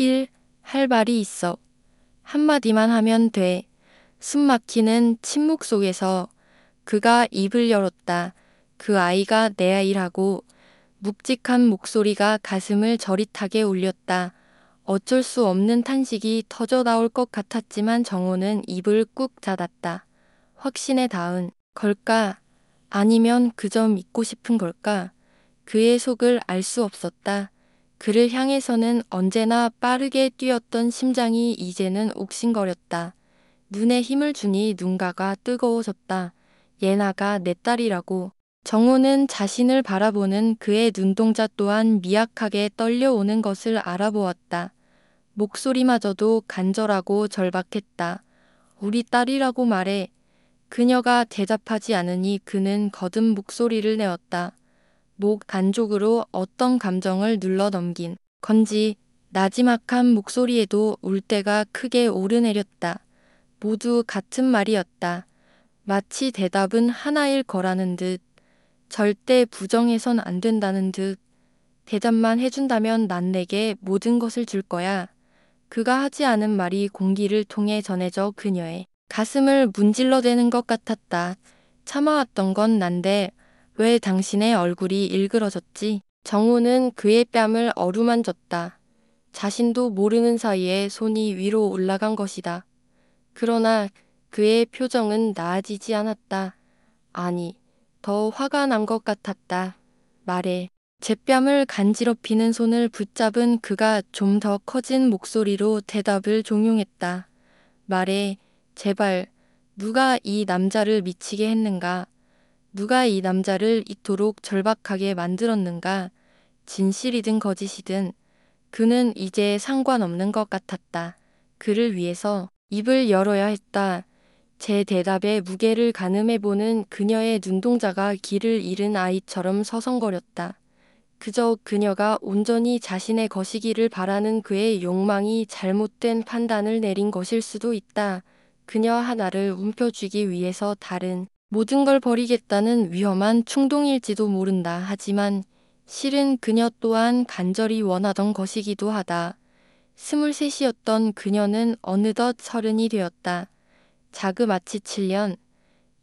1. 할 말이 있어. 한마디만 하면 돼. 숨 막히는 침묵 속에서 그가 입을 열었다. 그 아이가 내 아이라고 묵직한 목소리가 가슴을 저릿하게 울렸다. 어쩔 수 없는 탄식이 터져 나올 것 같았지만 정호는 입을 꾹 닫았다. 확신에 닿은 걸까? 아니면 그저 믿고 싶은 걸까? 그의 속을 알 수 없었다. 그를 향해서는 언제나 빠르게 뛰었던 심장이 이제는 옥신거렸다. 눈에 힘을 주니 눈가가 뜨거워졌다. 예나가 내 딸이라고. 정호는 자신을 바라보는 그의 눈동자 또한 미약하게 떨려오는 것을 알아보았다. 목소리마저도 간절하고 절박했다. 우리 딸이라고 말해. 그녀가 대답하지 않으니 그는 거듭 목소리를 내었다. 목 안쪽으로 어떤 감정을 눌러 넘긴 건지 나지막한 목소리에도 울때가 크게 오르내렸다. 모두 같은 말이었다. 마치 대답은 하나일 거라는 듯 절대 부정해선 안 된다는 듯 대답만 해준다면 난 내게 모든 것을 줄 거야. 그가 하지 않은 말이 공기를 통해 전해져 그녀의 가슴을 문질러대는 것 같았다. 참아왔던 건 난데 왜 당신의 얼굴이 일그러졌지? 정우는 그의 뺨을 어루만졌다. 자신도 모르는 사이에 손이 위로 올라간 것이다. 그러나 그의 표정은 나아지지 않았다. 아니, 더 화가 난 것 같았다. 말해. 제 뺨을 간지럽히는 손을 붙잡은 그가 좀 더 커진 목소리로 대답을 종용했다. 말해. 제발, 누가 이 남자를 미치게 했는가? 누가 이 남자를 이토록 절박하게 만들었는가? 진실이든 거짓이든 그는 이제 상관없는 것 같았다. 그를 위해서 입을 열어야 했다. 제 대답에 무게를 가늠해보는 그녀의 눈동자가 길을 잃은 아이처럼 서성거렸다. 그저 그녀가 온전히 자신의 것이기를 바라는 그의 욕망이 잘못된 판단을 내린 것일 수도 있다. 그녀 하나를 움켜쥐기 위해서 다른 모든 걸 버리겠다는 위험한 충동일지도 모른다. 하지만 실은 그녀 또한 간절히 원하던 것이기도 하다. 스물셋이었던 그녀는 어느덧 서른이 되었다. 자그마치 7년.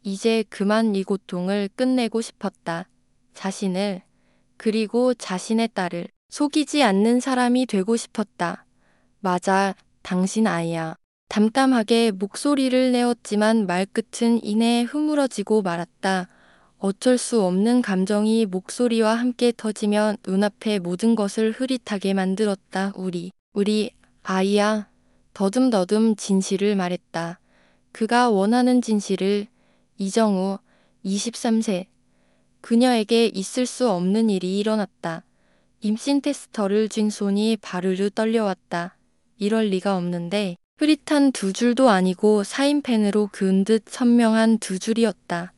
이제 그만 이 고통을 끝내고 싶었다. 자신을, 그리고 자신의 딸을 속이지 않는 사람이 되고 싶었다. 맞아, 당신 아이야. 담담하게 목소리를 내었지만 말끝은 이내 흐물어지고 말았다. 어쩔 수 없는 감정이 목소리와 함께 터지며 눈앞의 모든 것을 흐릿하게 만들었다. 우리, 우리 아이야. 더듬더듬 진실을 말했다. 그가 원하는 진실을 이정우 23세 그녀에게 있을 수 없는 일이 일어났다. 임신 테스터를 쥔 손이 바르르 떨려왔다. 이럴 리가 없는데 흐릿한 두 줄도 아니고 사인펜으로 그은 듯 선명한 두 줄이었다.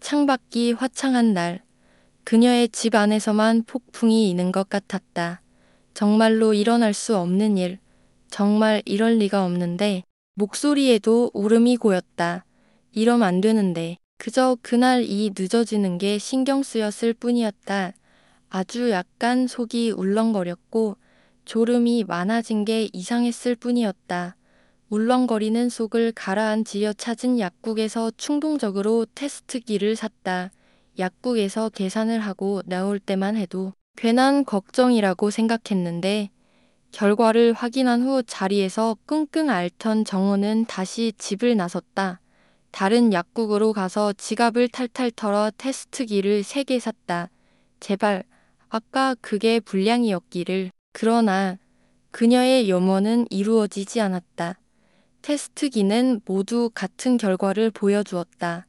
창밖이 화창한 날, 그녀의 집 안에서만 폭풍이 이는 것 같았다. 정말로 일어날 수 없는 일, 정말 이럴 리가 없는데, 목소리에도 울음이 고였다. 이러면 안 되는데, 그저 그날 이 늦어지는 게 신경 쓰였을 뿐이었다. 아주 약간 속이 울렁거렸고, 졸음이 많아진 게 이상했을 뿐이었다. 울렁거리는 속을 가라앉히려 찾은 약국에서 충동적으로 테스트기를 샀다. 약국에서 계산을 하고 나올 때만 해도 괜한 걱정이라고 생각했는데 결과를 확인한 후 자리에서 끙끙 앓던 정호는 다시 집을 나섰다. 다른 약국으로 가서 지갑을 탈탈 털어 테스트기를 세 개 샀다. 제발 아까 그게 불량이었기를. 그러나 그녀의 염원은 이루어지지 않았다. 테스트기는 모두 같은 결과를 보여주었다.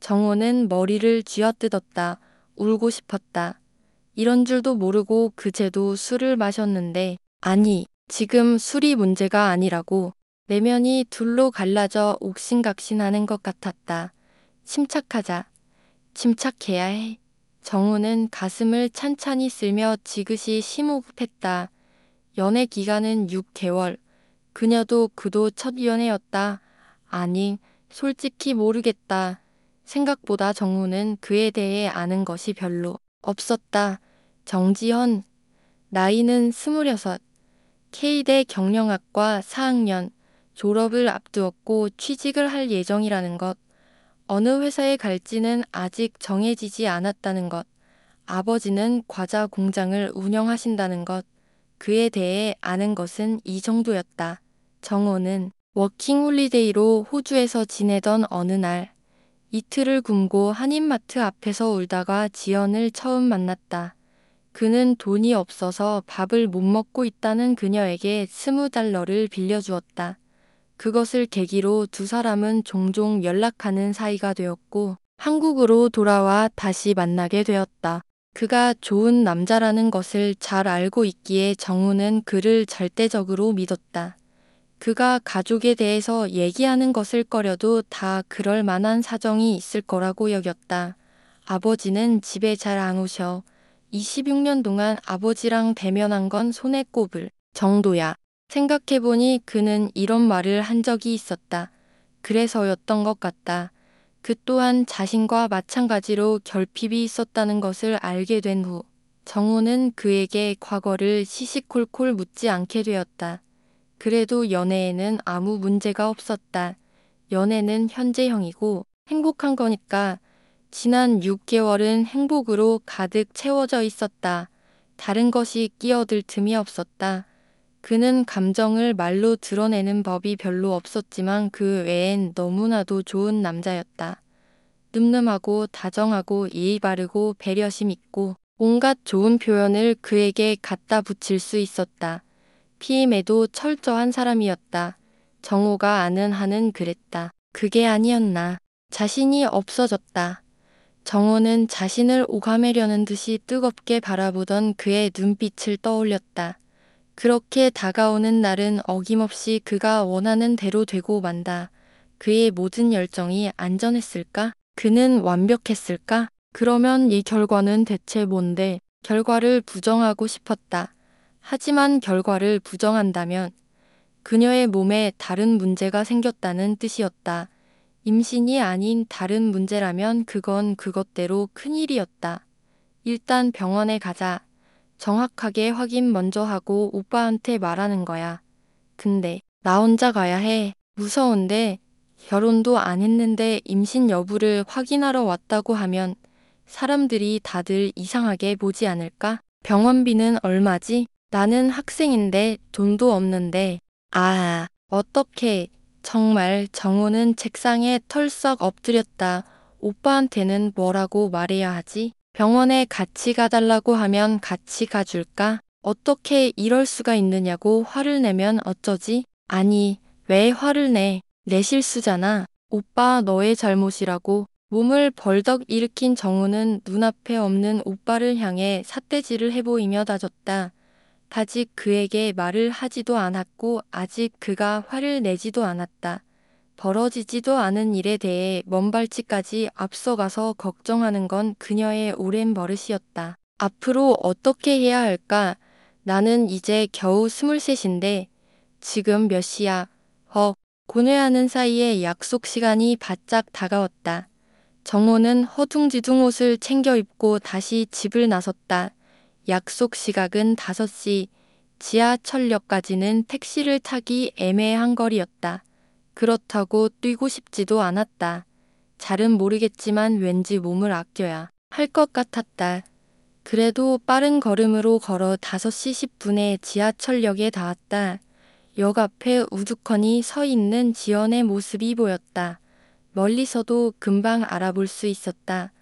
정호는 머리를 쥐어뜯었다. 울고 싶었다. 이런 줄도 모르고 그제도 술을 마셨는데 아니 지금 술이 문제가 아니라고 내면이 둘로 갈라져 옥신각신하는 것 같았다. 침착하자. 침착해야 해. 정우는 가슴을 찬찬히 쓸며 지그시 심호흡했다. 연애 기간은 6개월. 그녀도 그도 첫 연애였다. 아니, 솔직히 모르겠다. 생각보다 정우는 그에 대해 아는 것이 별로 없었다. 정지현, 나이는 스물여섯. K대 경영학과 4학년 졸업을 앞두었고 취직을 할 예정이라는 것. 어느 회사에 갈지는 아직 정해지지 않았다는 것. 아버지는 과자 공장을 운영하신다는 것. 그에 대해 아는 것은 이 정도였다. 정호는 워킹 홀리데이로 호주에서 지내던 어느 날 이틀을 굶고 한인마트 앞에서 울다가 지연을 처음 만났다. 그는 돈이 없어서 밥을 못 먹고 있다는 그녀에게 스무 달러를 빌려주었다. 그것을 계기로 두 사람은 종종 연락하는 사이가 되었고 한국으로 돌아와 다시 만나게 되었다. 그가 좋은 남자라는 것을 잘 알고 있기에 정우는 그를 절대적으로 믿었다. 그가 가족에 대해서 얘기하는 것을 꺼려도 다 그럴 만한 사정이 있을 거라고 여겼다. 아버지는 집에 잘 안 오셔. 26년 동안 아버지랑 대면한 건 손에 꼽을 정도야. 생각해보니 그는 이런 말을 한 적이 있었다. 그래서였던 것 같다. 그 또한 자신과 마찬가지로 결핍이 있었다는 것을 알게 된 후, 정호는 그에게 과거를 시시콜콜 묻지 않게 되었다. 그래도 연애에는 아무 문제가 없었다. 연애는 현재형이고 행복한 거니까 지난 6개월은 행복으로 가득 채워져 있었다. 다른 것이 끼어들 틈이 없었다. 그는 감정을 말로 드러내는 법이 별로 없었지만 그 외엔 너무나도 좋은 남자였다. 늠름하고 다정하고 예의 바르고 배려심 있고 온갖 좋은 표현을 그에게 갖다 붙일 수 있었다. 피임에도 철저한 사람이었다. 정호가 아는 한은 그랬다. 그게 아니었나. 자신이 없어졌다. 정호는 자신을 오가매려는 듯이 뜨겁게 바라보던 그의 눈빛을 떠올렸다. 그렇게 다가오는 날은 어김없이 그가 원하는 대로 되고 만다. 그의 모든 열정이 안전했을까? 그는 완벽했을까? 그러면 이 결과는 대체 뭔데? 결과를 부정하고 싶었다. 하지만 결과를 부정한다면 그녀의 몸에 다른 문제가 생겼다는 뜻이었다. 임신이 아닌 다른 문제라면 그건 그것대로 큰일이었다. 일단 병원에 가자. 정확하게 확인 먼저 하고 오빠한테 말하는 거야. 근데 나 혼자 가야 해. 무서운데 결혼도 안 했는데 임신 여부를 확인하러 왔다고 하면 사람들이 다들 이상하게 보지 않을까? 병원비는 얼마지? 나는 학생인데 돈도 없는데. 아, 어떻게. 정말 정우는 책상에 털썩 엎드렸다. 오빠한테는 뭐라고 말해야 하지? 병원에 같이 가달라고 하면 같이 가줄까? 어떻게 이럴 수가 있느냐고 화를 내면 어쩌지? 아니, 왜 화를 내? 내 실수잖아. 오빠 너의 잘못이라고. 몸을 벌떡 일으킨 정우는 눈앞에 없는 오빠를 향해 삿대질을 해보이며 다졌다. 아직 그에게 말을 하지도 않았고 아직 그가 화를 내지도 않았다. 벌어지지도 않은 일에 대해 먼발치까지 앞서가서 걱정하는 건 그녀의 오랜 버릇이었다. 앞으로 어떻게 해야 할까? 나는 이제 겨우 스물셋인데 지금 몇 시야? 헉, 고뇌하는 사이에 약속 시간이 바짝 다가왔다. 정호는 허둥지둥 옷을 챙겨 입고 다시 집을 나섰다. 약속 시각은 5시. 지하철역까지는 택시를 타기 애매한 거리였다. 그렇다고 뛰고 싶지도 않았다. 잘은 모르겠지만 왠지 몸을 아껴야 할 것 같았다. 그래도 빠른 걸음으로 걸어 5시 10분에 지하철역에 닿았다. 역 앞에 우두커니 서 있는 지연의 모습이 보였다. 멀리서도 금방 알아볼 수 있었다.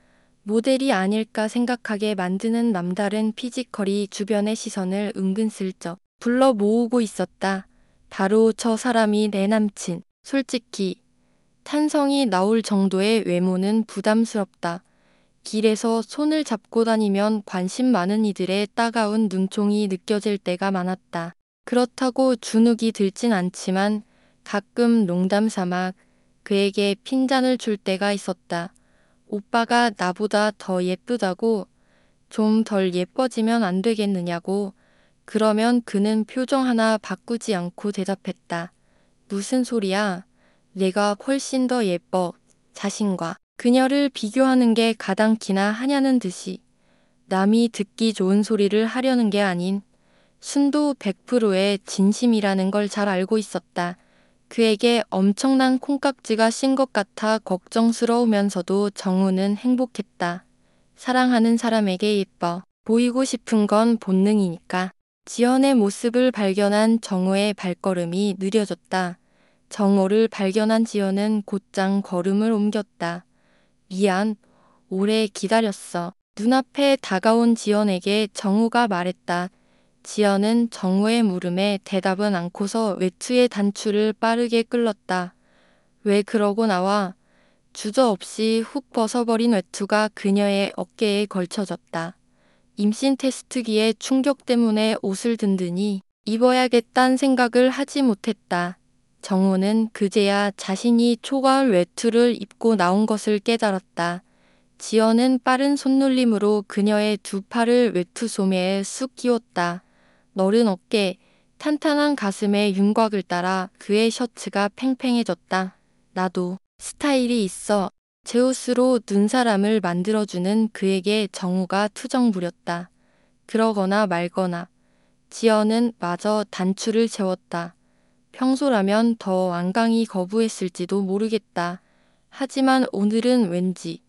모델이 아닐까 생각하게 만드는 남다른 피지컬이 주변의 시선을 은근슬쩍 불러 모으고 있었다. 바로 저 사람이 내 남친. 솔직히 탄성이 나올 정도의 외모는 부담스럽다. 길에서 손을 잡고 다니면 관심 많은 이들의 따가운 눈총이 느껴질 때가 많았다. 그렇다고 주눅이 들진 않지만 가끔 농담 삼아 그에게 핀잔을 줄 때가 있었다. 오빠가 나보다 더 예쁘다고 좀 덜 예뻐지면 안 되겠느냐고 그러면 그는 표정 하나 바꾸지 않고 대답했다. 무슨 소리야? 내가 훨씬 더 예뻐. 자신과 그녀를 비교하는 게 가당키나 하냐는 듯이 남이 듣기 좋은 소리를 하려는 게 아닌 순도 100%의 진심이라는 걸 잘 알고 있었다. 그에게 엄청난 콩깍지가 씌인 것 같아 걱정스러우면서도 정우는 행복했다. 사랑하는 사람에게 예뻐 보이고 싶은 건 본능이니까. 지연의 모습을 발견한 정우의 발걸음이 느려졌다. 정호를 발견한 지연은 곧장 걸음을 옮겼다. 미안, 오래 기다렸어. 눈앞에 다가온 지연에게 정우가 말했다. 지연은 정우의 물음에 대답은 않고서 외투의 단추를 빠르게 끌렀다. 왜 그러고 나와? 주저없이 훅 벗어버린 외투가 그녀의 어깨에 걸쳐졌다. 임신 테스트기의 충격 때문에 옷을 든든히 입어야겠단 생각을 하지 못했다. 정우는 그제야 자신이 초가을 외투를 입고 나온 것을 깨달았다. 지연은 빠른 손놀림으로 그녀의 두 팔을 외투 소매에 쑥 끼웠다. 너른 어깨, 탄탄한 가슴의 윤곽을 따라 그의 셔츠가 팽팽해졌다. 나도 스타일이 있어. 제 옷으로 눈사람을 만들어주는 그에게 정우가 투정 부렸다. 그러거나 말거나 지연은 마저 단추를 채웠다. 평소라면 더 완강히 거부했을지도 모르겠다. 하지만 오늘은 왠지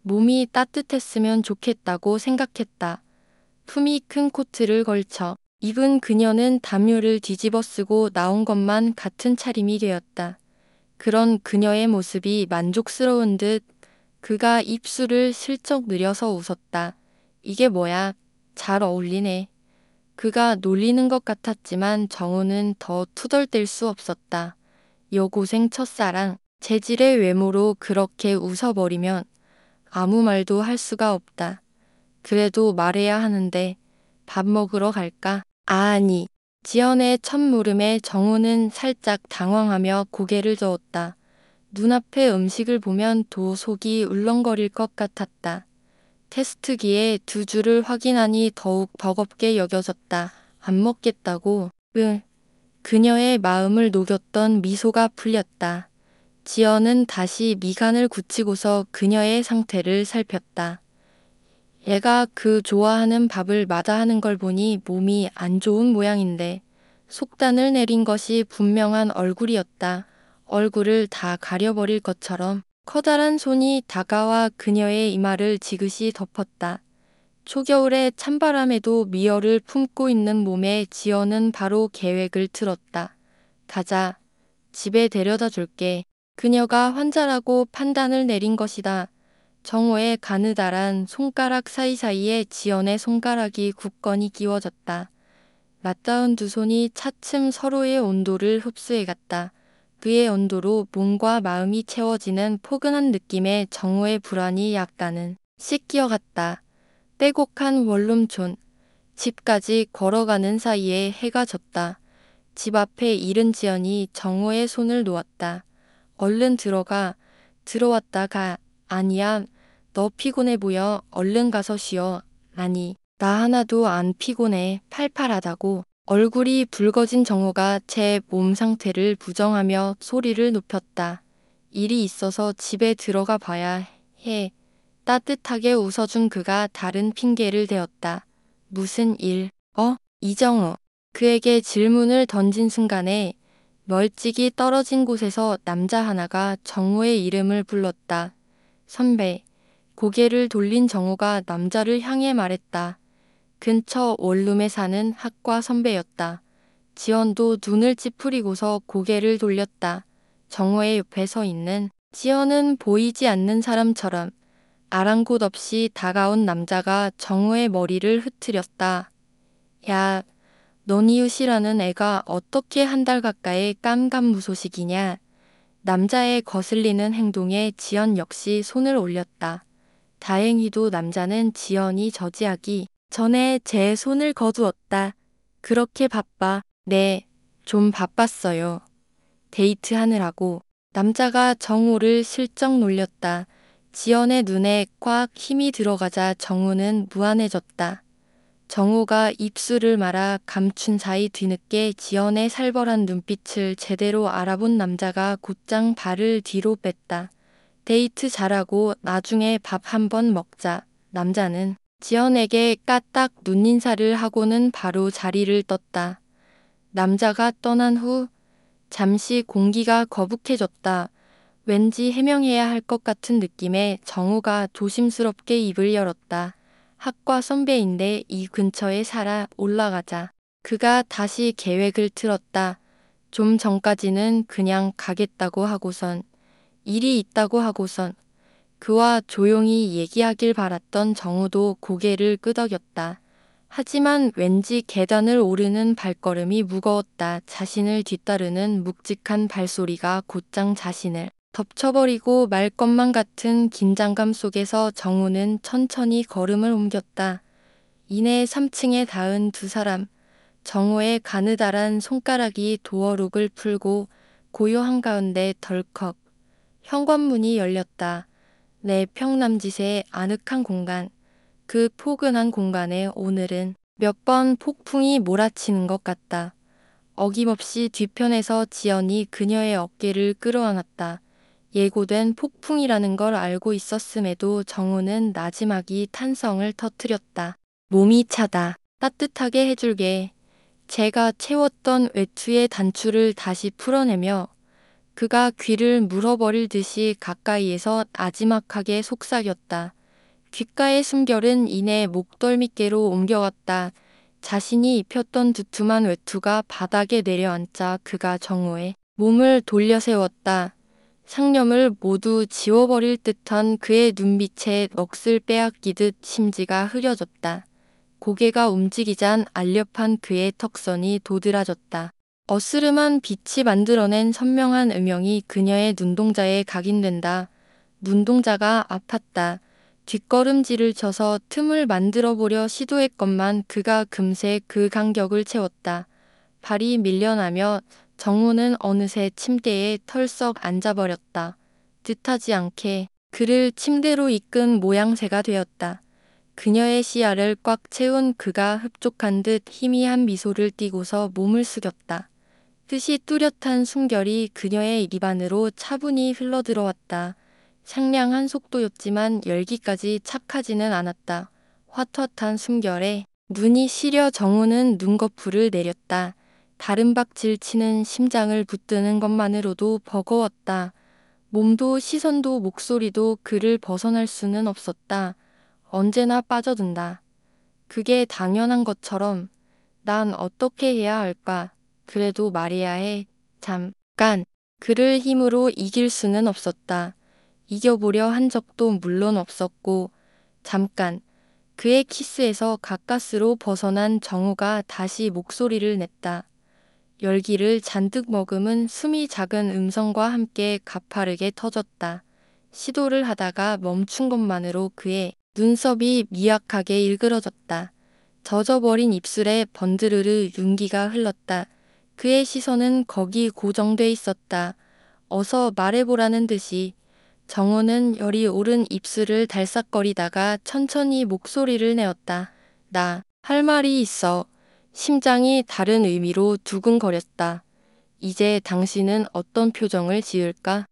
몸이 따뜻했으면 좋겠다고 생각했다. 품이 큰 코트를 걸쳐 입은 그녀는 담요를 뒤집어 쓰고 나온 것만 같은 차림이 되었다. 그런 그녀의 모습이 만족스러운 듯 그가 입술을 슬쩍 늘여서 웃었다. 이게 뭐야? 잘 어울리네. 그가 놀리는 것 같았지만 정우는 더 투덜댈 수 없었다. 여고생 첫사랑, 재질의 외모로 그렇게 웃어버리면 아무 말도 할 수가 없다. 그래도 말해야 하는데 밥 먹으러 갈까? 아니. 지연의 첫 물음에 정우는 살짝 당황하며 고개를 저었다. 눈앞의 음식을 보면 도 속이 울렁거릴 것 같았다. 테스트기에 두 줄을 확인하니 더욱 버겁게 여겨졌다. 안 먹겠다고. 응. 그녀의 마음을 녹였던 미소가 풀렸다. 지연은 다시 미간을 굳히고서 그녀의 상태를 살폈다. 얘가 그 좋아하는 밥을 마다하는 걸 보니 몸이 안 좋은 모양인데 속단을 내린 것이 분명한 얼굴이었다. 얼굴을 다 가려버릴 것처럼 커다란 손이 다가와 그녀의 이마를 지그시 덮었다. 초겨울의 찬바람에도 미열을 품고 있는 몸에 지연은 바로 계획을 틀었다. 가자. 집에 데려다 줄게. 그녀가 환자라고 판단을 내린 것이다. 정호의 가느다란 손가락 사이사이에 지연의 손가락이 굳건히 끼워졌다. 맞닿은 두 손이 차츰 서로의 온도를 흡수해갔다. 그의 온도로 몸과 마음이 채워지는 포근한 느낌에 정호의 불안이 약간은 씻기어갔다. 빼곡한 원룸촌. 집까지 걸어가는 사이에 해가 졌다. 집 앞에 이른 지연이 정호의 손을 놓았다. 얼른 들어가. 들어왔다가 아니야. 너 피곤해 보여. 얼른 가서 쉬어. 아니, 나 하나도 안 피곤해. 팔팔하다고. 얼굴이 붉어진 정호가 제 몸 상태를 부정하며 소리를 높였다. 일이 있어서 집에 들어가 봐야 해. 따뜻하게 웃어준 그가 다른 핑계를 대었다. 무슨 일? 어? 이정우. 그에게 질문을 던진 순간에 멀찍이 떨어진 곳에서 남자 하나가 정우의 이름을 불렀다. 선배. 고개를 돌린 정우가 남자를 향해 말했다. 근처 원룸에 사는 학과 선배였다. 지연도 눈을 찌푸리고서 고개를 돌렸다. 정호의 옆에 서 있는 지연은 보이지 않는 사람처럼 아랑곳 없이 다가온 남자가 정호의 머리를 흐트렸다. 야, 넌 이웃이라는 애가 어떻게 한 달 가까이 깜깜무소식이냐. 남자의 거슬리는 행동에 지연 역시 손을 올렸다. 다행히도 남자는 지연이 저지하기 전에 제 손을 거두었다. 그렇게 바빠. 네, 좀 바빴어요. 데이트 하느라고. 남자가 정우를 슬쩍 놀렸다. 지연의 눈에 꽉 힘이 들어가자 정우는 무안해졌다. 정우가 입술을 말아 감춘 사이 뒤늦게 지연의 살벌한 눈빛을 제대로 알아본 남자가 곧장 발을 뒤로 뺐다. 데이트 잘하고 나중에 밥 한번 먹자. 남자는 지연에게 까딱 눈인사를 하고는 바로 자리를 떴다. 남자가 떠난 후 잠시 공기가 거북해졌다. 왠지 해명해야 할 것 같은 느낌에 정우가 조심스럽게 입을 열었다. 학과 선배인데 이 근처에 살아 올라가자. 그가 다시 계획을 틀었다. 좀 전까지는 그냥 가겠다고 하고선 일이 있다고 하고선 그와 조용히 얘기하길 바랐던 정우도 고개를 끄덕였다. 하지만 왠지 계단을 오르는 발걸음이 무거웠다. 자신을 뒤따르는 묵직한 발소리가 곧장 자신을 덮쳐버리고 말 것만 같은 긴장감 속에서 정우는 천천히 걸음을 옮겼다. 이내 3층에 닿은 두 사람. 정우의 가느다란 손가락이 도어룩을 풀고 고요 한가운데 덜컥 현관문이 열렸다. 내 평남짓의 아늑한 공간. 그 포근한 공간에 오늘은 몇 번 폭풍이 몰아치는 것 같다. 어김없이 뒤편에서 지연이 그녀의 어깨를 끌어안았다. 예고된 폭풍이라는 걸 알고 있었음에도 정우는 나지막이 탄성을 터뜨렸다. 몸이 차다. 따뜻하게 해줄게. 제가 채웠던 외투의 단추를 다시 풀어내며 그가 귀를 물어버릴 듯이 가까이에서 나지막하게 속삭였다. 귓가의 숨결은 이내 목덜미께로 옮겨갔다. 자신이 입혔던 두툼한 외투가 바닥에 내려앉자 그가 정우의 몸을 돌려 세웠다. 상념을 모두 지워버릴 듯한 그의 눈빛에 넋을 빼앗기듯 심지가 흐려졌다. 고개가 움직이잔 알렵한 그의 턱선이 도드라졌다. 어스름한 빛이 만들어낸 선명한 음영이 그녀의 눈동자에 각인된다. 눈동자가 아팠다. 뒷걸음질을 쳐서 틈을 만들어 보려 시도했건만 그가 금세 그 간격을 채웠다. 발이 밀려나며 정우는 어느새 침대에 털썩 앉아버렸다. 뜻하지 않게 그를 침대로 이끈 모양새가 되었다. 그녀의 시야를 꽉 채운 그가 흡족한 듯 희미한 미소를 띠고서 몸을 숙였다. 뜻이 뚜렷한 숨결이 그녀의 입안으로 차분히 흘러들어왔다. 상냥한 속도였지만 열기까지 착하지는 않았다. 헛헛한 숨결에 눈이 시려 정우는 눈꺼풀을 내렸다. 다른 박질 치는 심장을 붙드는 것만으로도 버거웠다. 몸도 시선도 목소리도 그를 벗어날 수는 없었다. 언제나 빠져든다. 그게 당연한 것처럼 난 어떻게 해야 할까? 그래도 해. 잠깐. 그를 힘으로 이길 수는 없었다. 이겨보려 한 적도 물론 없었고, 잠깐. 그의 키스에서 가까스로 벗어난 정우가 다시 목소리를 냈다. 열기를 잔뜩 머금은 숨이 작은 음성과 함께 가파르게 터졌다. 시도를 하다가 멈춘 것만으로 그의 눈썹이 미약하게 일그러졌다. 젖어버린 입술에 번드르르 윤기가 흘렀다. 그의 시선은 거기 고정돼 있었다. 어서 말해보라는 듯이 정호는 열이 오른 입술을 달싹거리다가 천천히 목소리를 내었다. 나 할 말이 있어. 심장이 다른 의미로 두근거렸다. 이제 당신은 어떤 표정을 지을까?